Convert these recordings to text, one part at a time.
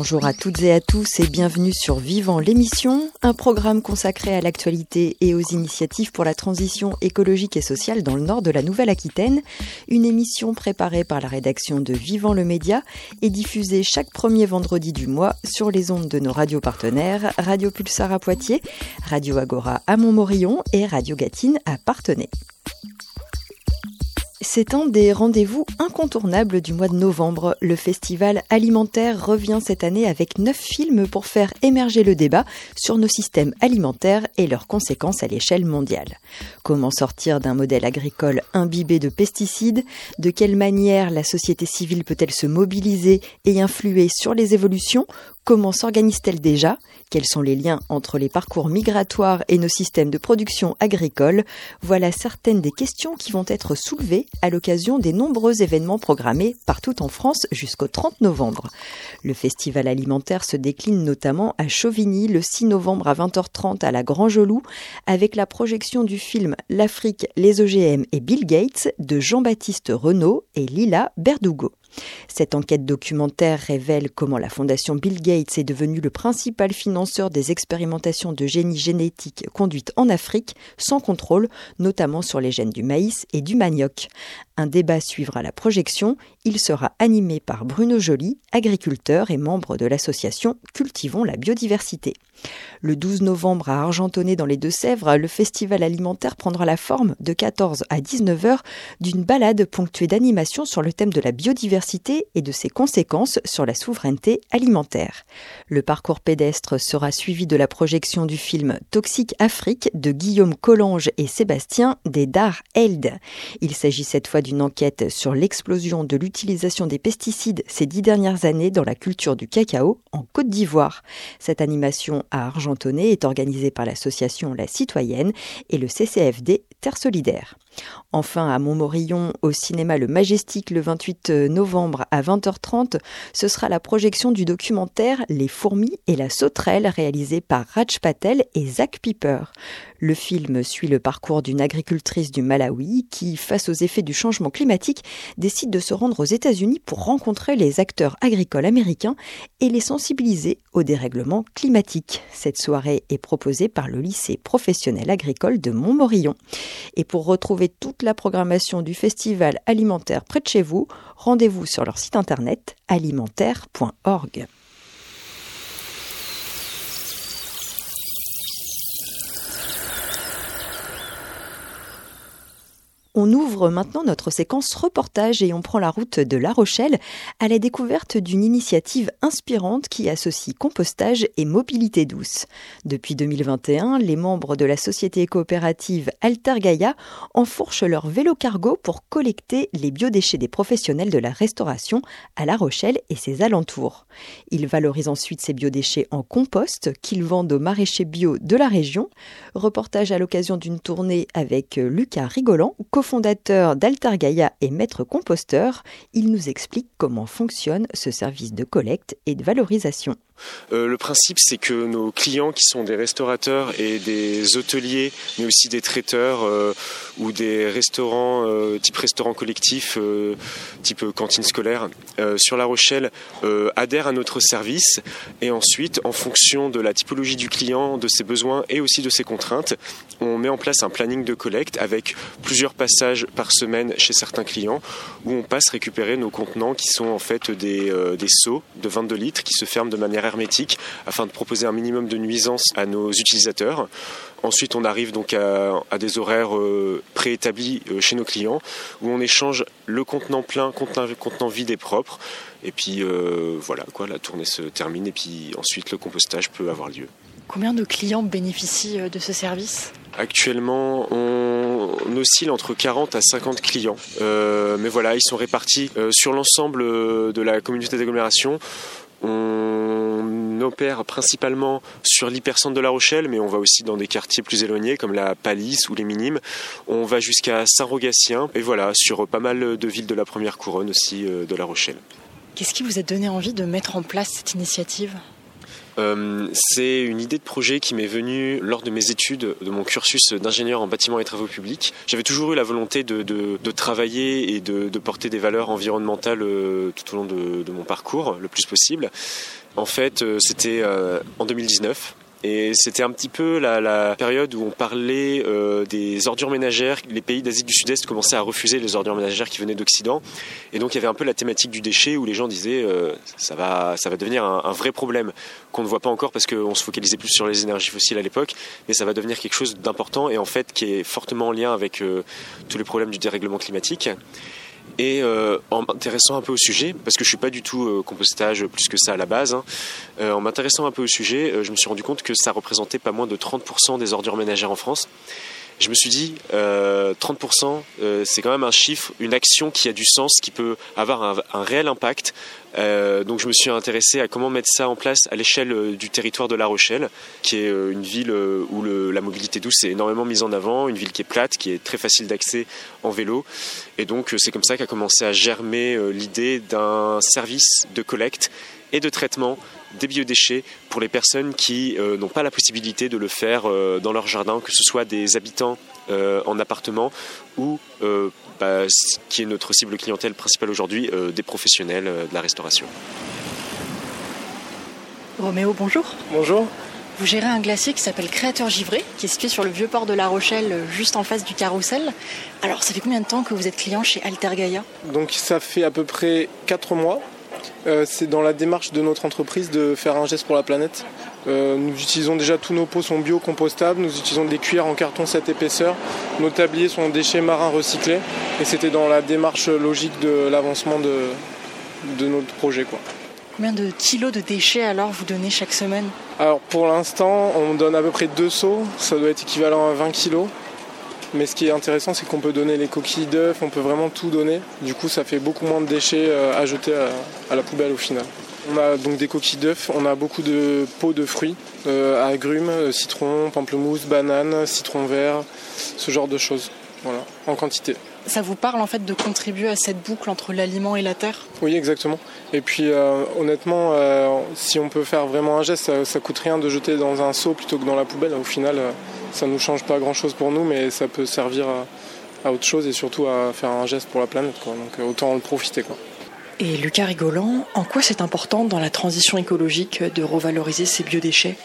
Bonjour à toutes et à tous et bienvenue sur Vivant l'émission, un programme consacré à l'actualité et aux initiatives pour la transition écologique et sociale dans le nord de la Nouvelle-Aquitaine. Une émission préparée par la rédaction de Vivant le Média et diffusée chaque premier vendredi du mois sur les ondes de nos radios partenaires Radio Pulsar à Poitiers, Radio Agora à Montmorillon et Radio Gatine à Partenay. C'est un des rendez-vous incontournables du mois de novembre. Le festival alimentaire revient cette année avec neuf films pour faire émerger le débat sur nos systèmes alimentaires et leurs conséquences à l'échelle mondiale. Comment sortir d'un modèle agricole imbibé de pesticides? De quelle manière la société civile peut-elle se mobiliser et influer sur les évolutions? Comment s'organise-t-elle déjà? Quels sont les liens entre les parcours migratoires et nos systèmes de production agricole? Voilà certaines des questions qui vont être soulevées à l'occasion des nombreux événements programmés partout en France jusqu'au 30 novembre. Le festival alimentaire se décline notamment à Chauvigny le 6 novembre à 20h30 à la Grand Jolou avec la projection du film L'Afrique, les OGM et Bill Gates de Jean-Baptiste Renault et Lila Berdugo. Cette enquête documentaire révèle comment la fondation Bill Gates est devenue le principal financeur des expérimentations de génie génétique conduites en Afrique sans contrôle, notamment sur les gènes du maïs et du manioc. Un débat suivra la projection. Il sera animé par Bruno Joly, agriculteur et membre de l'association Cultivons la biodiversité. Le 12 novembre à Argentonnet dans les Deux-Sèvres, le festival alimentaire prendra la forme de 14 à 19 heures d'une balade ponctuée d'animations sur le thème de la biodiversité et de ses conséquences sur la souveraineté alimentaire. Le parcours pédestre sera suivi de la projection du film Toxique Afrique de Guillaume Collange et Sébastien Dédard Held. Il s'agit cette fois d'une enquête sur l'explosion de l'utilisation des pesticides ces dix dernières années dans la culture du cacao en Côte d'Ivoire. Cette animation à Argentonnet est organisée par l'association La Citoyenne et le CCFD Terre Solidaire. Enfin, à Montmorillon, au cinéma Le Majestic, le 28 novembre à 20h30, ce sera la projection du documentaire Les fourmis et la sauterelle réalisé par Raj Patel et Zach Piper. Le film suit le parcours d'une agricultrice du Malawi qui, face aux effets du changement climatique, décide de se rendre aux États-Unis pour rencontrer les acteurs agricoles américains et les sensibiliser au dérèglement climatique. Cette soirée est proposée par le lycée professionnel agricole de Montmorillon. Pour retrouver toute la programmation du festival alimentaire près de chez vous, rendez-vous sur leur site internet alimentaire.org. On ouvre maintenant notre séquence reportage et on prend la route de La Rochelle à la découverte d'une initiative inspirante qui associe compostage et mobilité douce. Depuis 2021, les membres de la société coopérative Altergaia enfourchent leur vélo cargo pour collecter les biodéchets des professionnels de la restauration à La Rochelle et ses alentours. Ils valorisent ensuite ces biodéchets en compost qu'ils vendent aux maraîchers bio de la région. Reportage à l'occasion d'une tournée avec Lucas Rigolant, fondateur d'Altargaia et maître composteur, il nous explique comment fonctionne ce service de collecte et de valorisation. Euh, le principe, c'est que nos clients, qui sont des restaurateurs et des hôteliers, mais aussi des traiteurs euh, ou des restaurants euh, type restaurant collectif, type cantine scolaire, sur La Rochelle, adhèrent à notre service. Et ensuite, en fonction de la typologie du client, de ses besoins et aussi de ses contraintes, on met en place un planning de collecte avec plusieurs passages par semaine chez certains clients, où on passe récupérer nos contenants qui sont en fait des, des seaux de 22 litres qui se ferment de manière hermétique afin de proposer un minimum de nuisance à nos utilisateurs. Ensuite, on arrive donc à, des horaires euh, préétablis euh, chez nos clients où on échange le contenant plein, contenant, contenant vide et propre. Et puis euh, voilà, quoi, la tournée se termine et puis ensuite le compostage peut avoir lieu. Combien de clients bénéficient de ce service? Actuellement, on oscille entre 40 à 50 clients. mais voilà, ils sont répartis sur l'ensemble de la communauté d'agglomération. On opère principalement sur l'hypercentre de La Rochelle, mais on va aussi dans des quartiers plus éloignés comme la Palisse ou les Minimes. On va jusqu'à Saint-Rogatien et voilà, sur pas mal de villes de la première couronne aussi euh, de La Rochelle. Qu'est-ce qui vous a donné envie de mettre en place cette initiative? Euh, c'est une idée de projet qui m'est venue lors de mes études, de mon cursus d'ingénieur en bâtiment et travaux publics. J'avais toujours eu la volonté de, travailler et de, porter des valeurs environnementales euh, tout au long de, de, mon parcours le plus possible. En fait, c'était en 2019. Et c'était un petit peu la, la, période où on parlait euh, des ordures ménagères. Les pays d'Asie du Sud-Est commençaient à refuser les ordures ménagères qui venaient d'Occident. Et donc il y avait un peu la thématique du déchet où les gens disaient euh, ça, va, ça va devenir un, un vrai problème qu'on ne voit pas encore parce qu'on se focalisait plus sur les énergies fossiles à l'époque. Mais ça va devenir quelque chose d'important et en fait qui est fortement en lien avec euh, tous les problèmes du dérèglement climatique. Et euh, en m'intéressant un peu au sujet, parce que je suis pas du tout euh, compostage plus que ça à la base, hein, euh, en m'intéressant un peu au sujet, je me suis rendu compte que ça représentait pas moins de 30% des ordures ménagères en France je me suis dit, 30%, euh, euh, c'est quand même un chiffre, une action qui a du sens, qui peut avoir un, réel impact. Euh, donc je me suis intéressé à comment mettre ça en place à l'échelle du territoire de La Rochelle, qui est une ville où la mobilité douce est énormément mise en avant, une ville qui est plate, qui est très facile d'accès en vélo. Et donc c'est comme ça qu'a commencé à germer l'idée d'un service de collecte et de traitement des biodéchets pour les personnes qui euh, n'ont pas la possibilité de le faire euh, dans leur jardin, que ce soit des habitants euh, en appartement ou, bah, qui est notre cible clientèle principale aujourd'hui, des professionnels de la restauration. Roméo, bonjour. Bonjour. Vous gérez un glacier qui s'appelle Créateur Givré, qui est situé sur le vieux port de La Rochelle, juste en face du carrousel. Alors, ça fait combien de temps que vous êtes client chez Alter Gaia Donc, ça fait à peu près 4 mois. Euh, c'est dans la démarche de notre entreprise de faire un geste pour la planète. Euh, nous utilisons déjà tous nos pots sont bio-compostables, nous utilisons des cuillères en carton 7 épaisseur, nos tabliers sont déchets marins recyclés et c'était dans la démarche logique de l'avancement de, notre projet. Combien de kilos de déchets alors vous donnez chaque semaine? Alors pour l'instant on donne à peu près deux seaux, ça doit être équivalent à 20 kilos. Mais ce qui est intéressant, c'est qu'on peut donner les coquilles d'œufs, on peut vraiment tout donner. Du coup, ça fait beaucoup moins de déchets euh, à jeter à, la poubelle au final. On a donc des coquilles d'œufs, on a beaucoup de pots de fruits, euh, agrumes, euh, citron, pamplemousse, banane, citron vert, ce genre de choses. Voilà, en quantité. Ça vous parle en fait de contribuer à cette boucle entre l'aliment et la terre? Oui, exactement. Et puis honnêtement, si on peut faire vraiment un geste, ça, ça coûte rien de jeter dans un seau plutôt que dans la poubelle. Au final, ça ne nous change pas grand chose pour nous, mais ça peut servir à, autre chose et surtout à faire un geste pour la planète. Donc autant en profiter. Et Lucas Rigolant, en quoi c'est important dans la transition écologique de revaloriser ces biodéchets?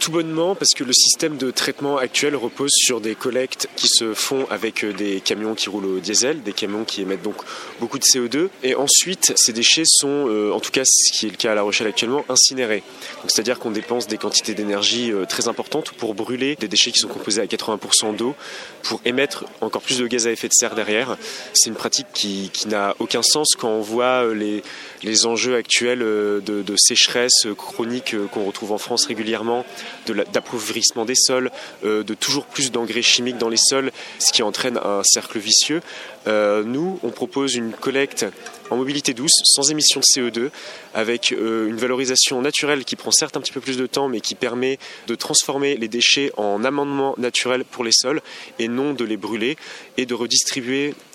Tout bonnement parce que le système de traitement actuel repose sur des collectes qui se font avec euh, des camions qui roulent au diesel, des camions qui émettent donc beaucoup de CO2. Et ensuite, ces déchets sont, euh, en tout cas ce qui est le cas à La Rochelle actuellement, incinérés. C'est-à-dire qu'on dépense des quantités d'énergie euh, très importantes pour brûler des déchets qui sont composés à 80% d'eau, pour émettre encore plus de gaz à effet de serre derrière. C'est une pratique qui, n'a aucun sens quand on voit les, les enjeux actuels de, de sécheresse chronique qu'on retrouve en France régulièrement d'appauvrissement des sols, euh, de toujours plus d'engrais chimiques dans les sols, ce qui entraîne un cercle vicieux. Euh, nous, on propose une collecte en mobilité douce, sans émission de CO2, avec euh, une valorisation naturelle qui prend certes un petit peu plus de temps, mais qui permet de transformer les déchets en amendement naturel pour les sols et non de les brûler et de redistribuer euh,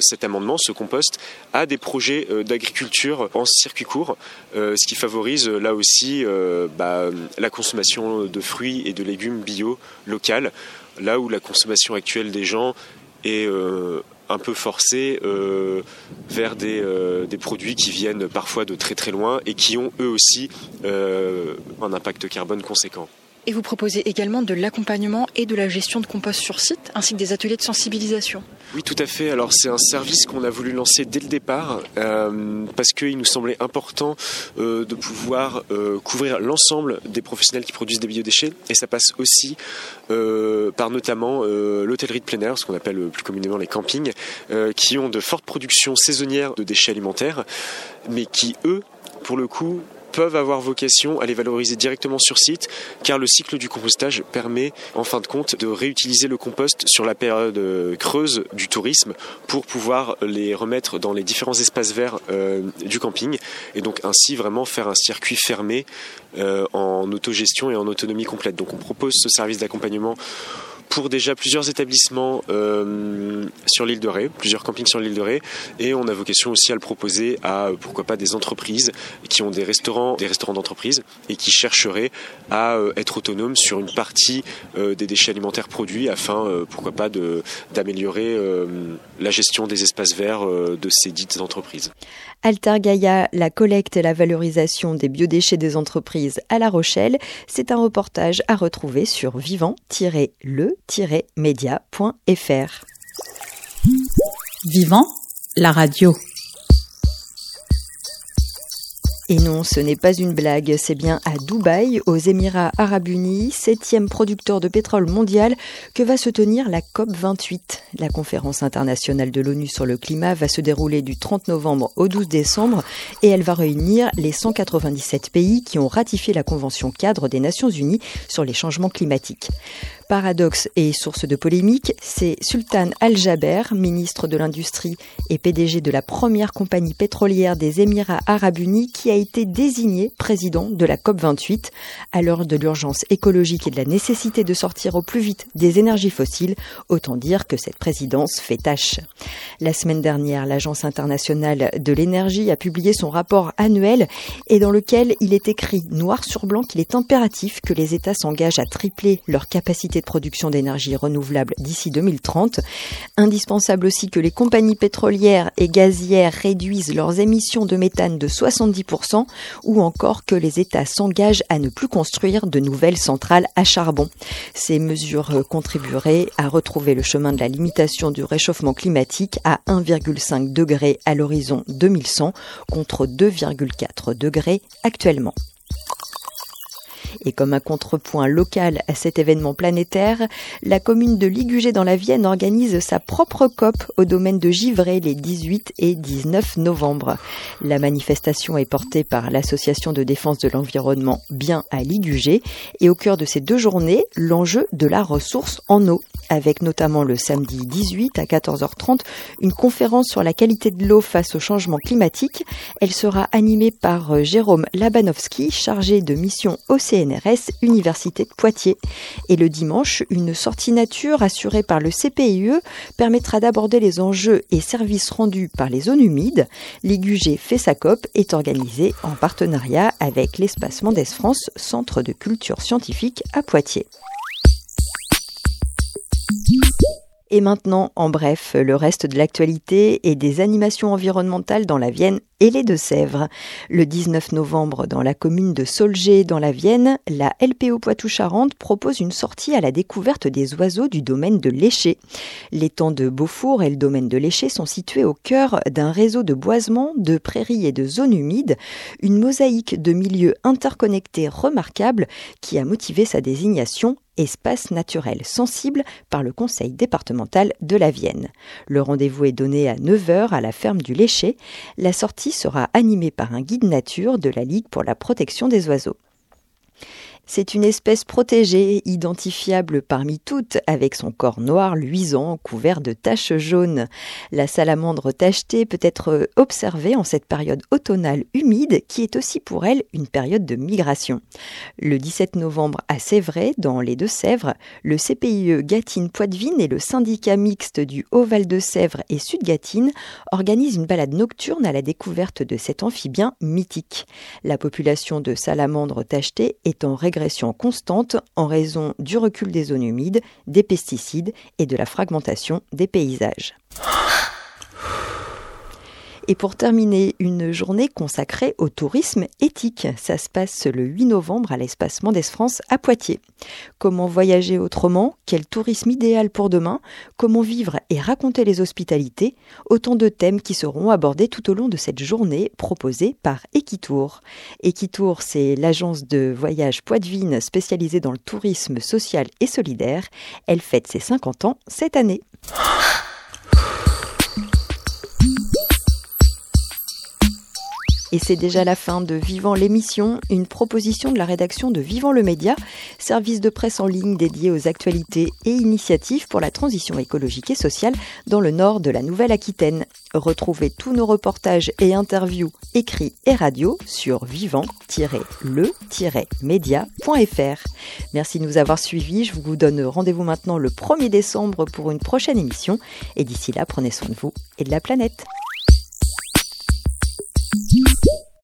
cet amendement, ce compost, à des projets d'agriculture en circuit court, ce qui favorise là aussi bah, la consommation de fruits et de légumes bio local, là où la consommation actuelle des gens est un peu forcé euh, vers des, euh, produits qui viennent parfois de très très loin et qui ont eux aussi euh, un impact carbone conséquent. Et vous proposez également de l'accompagnement et de la gestion de compost sur site, ainsi que des ateliers de sensibilisation. Oui, tout à fait. Alors c'est un service qu'on a voulu lancer dès le départ euh, parce qu'il nous semblait important euh, de pouvoir euh, couvrir l'ensemble des professionnels qui produisent des biodéchets. Et ça passe aussi par notamment l'hôtellerie de plein air, ce qu'on appelle plus communément les campings, qui ont de fortes productions saisonnières de déchets alimentaires, mais qui, eux, pour le coup, peuvent avoir vocation à les valoriser directement sur site, car le cycle du compostage permet, en fin de compte, de réutiliser le compost sur la période euh, creuse du tourisme pour pouvoir les remettre dans les différents espaces verts euh, du camping, et donc ainsi vraiment faire un circuit fermé euh, en autogestion et en autonomie complète. Donc on propose ce service d'accompagnement pour déjà plusieurs établissements sur l'île de Ré, plusieurs campings sur l'île de Ré, et on a vocation aussi à le proposer à pourquoi pas des entreprises qui ont des restaurants, des restaurants d'entreprise et qui chercheraient à être autonomes sur une partie des déchets alimentaires produits afin, pourquoi pas, d'améliorer la gestion des espaces verts de ces dites entreprises. Alter Gaia, la collecte et la valorisation des biodéchets des entreprises à La Rochelle, c'est un reportage à retrouver sur vivant-le-média.fr. Vivant, la radio. Et non, ce n'est pas une blague, c'est bien à Dubaï, aux Émirats arabes unis, septième producteur de pétrole mondial, que va se tenir la COP 28. La conférence internationale de l'ONU sur le climat va se dérouler du 30 novembre au 12 décembre et elle va réunir les 197 pays qui ont ratifié la Convention cadre des Nations unies sur les changements climatiques. Paradoxe et source de polémique, c'est Sultan Al-Jaber, ministre de l'Industrie et PDG de la première compagnie pétrolière des Émirats arabes unis, qui a été désigné président de la COP28. À l'heure de l'urgence écologique et de la nécessité de sortir au plus vite des énergies fossiles, autant dire que cette présidence fait tâche. La semaine dernière, l'Agence internationale de l'énergie a publié son rapport annuel et dans lequel il est écrit noir sur blanc qu'il est impératif que les États s'engagent à tripler leur capacité de production d'énergie renouvelable d'ici 2030. Indispensable aussi que les compagnies pétrolières et gazières réduisent leurs émissions de méthane de 70% ou encore que les États s'engagent à ne plus construire de nouvelles centrales à charbon. Ces mesures contribueraient à retrouver le chemin de la limitation du réchauffement climatique à 1,5 degré à l'horizon 2100 contre 2,4 degrés actuellement. Et comme un contrepoint local à cet événement planétaire, la commune de Ligugé dans la Vienne organise sa propre COP au domaine de Givray les 18 et 19 novembre. La manifestation est portée par l'association de défense de l'environnement Bien à Ligugé et au cœur de ces deux journées, l'enjeu de la ressource en eau avec notamment le samedi 18 à 14h30 une conférence sur la qualité de l'eau face au changement climatique. Elle sera animée par euh, Jérôme Labanowski, chargé de mission au Université de Poitiers. Et le dimanche, une sortie nature assurée par le CPIE permettra d'aborder les enjeux et services rendus par les zones humides. L'IGUG fait sa COP est organisée en partenariat avec l'Espace Mendes France, centre de culture scientifique à Poitiers. Et maintenant, en bref, le reste de l'actualité et des animations environnementales dans la Vienne et les Deux-Sèvres. Le 19 novembre, dans la commune de Solgé, dans la Vienne, la LPO Poitou-Charentes propose une sortie à la découverte des oiseaux du domaine de l'Éché. L'étang de Beaufour et le domaine de l'Éché sont situés au cœur d'un réseau de boisements, de prairies et de zones humides, une mosaïque de milieux interconnectés remarquable qui a motivé sa désignation espace naturel sensible par le conseil départemental de la Vienne. Le rendez-vous est donné à 9h à la ferme du Léché. La sortie sera animée par un guide nature de la Ligue pour la protection des oiseaux. C'est une espèce protégée, identifiable parmi toutes, avec son corps noir luisant couvert de taches jaunes. La salamandre tachetée peut être observée en cette période automnale humide qui est aussi pour elle une période de migration. Le 17 novembre à Sèvres, dans les Deux-Sèvres, le CPIE Gâtine-Poitvine et le syndicat mixte du Haut-Val de Sèvres et Sud-Gâtine organisent une balade nocturne à la découverte de cet amphibien mythique. La population de salamandres tachetées est en constante en raison du recul des zones humides, des pesticides et de la fragmentation des paysages. Et pour terminer, une journée consacrée au tourisme éthique. Ça se passe le 8 novembre à l'espace Mendes France à Poitiers. Comment voyager autrement? Quel tourisme idéal pour demain? Comment vivre et raconter les hospitalités? Autant de thèmes qui seront abordés tout au long de cette journée proposée par Equitour. Equitour, c'est l'agence de voyage Poitvine spécialisée dans le tourisme social et solidaire. Elle fête ses 50 ans cette année. Et c'est déjà la fin de Vivant l'émission, une proposition de la rédaction de Vivant le Média, service de presse en ligne dédié aux actualités et initiatives pour la transition écologique et sociale dans le nord de la Nouvelle-Aquitaine. Retrouvez tous nos reportages et interviews écrits et radio sur vivant-le-média.fr. Merci de nous avoir suivis. Je vous donne rendez-vous maintenant le 1er décembre pour une prochaine émission. Et d'ici là, prenez soin de vous et de la planète.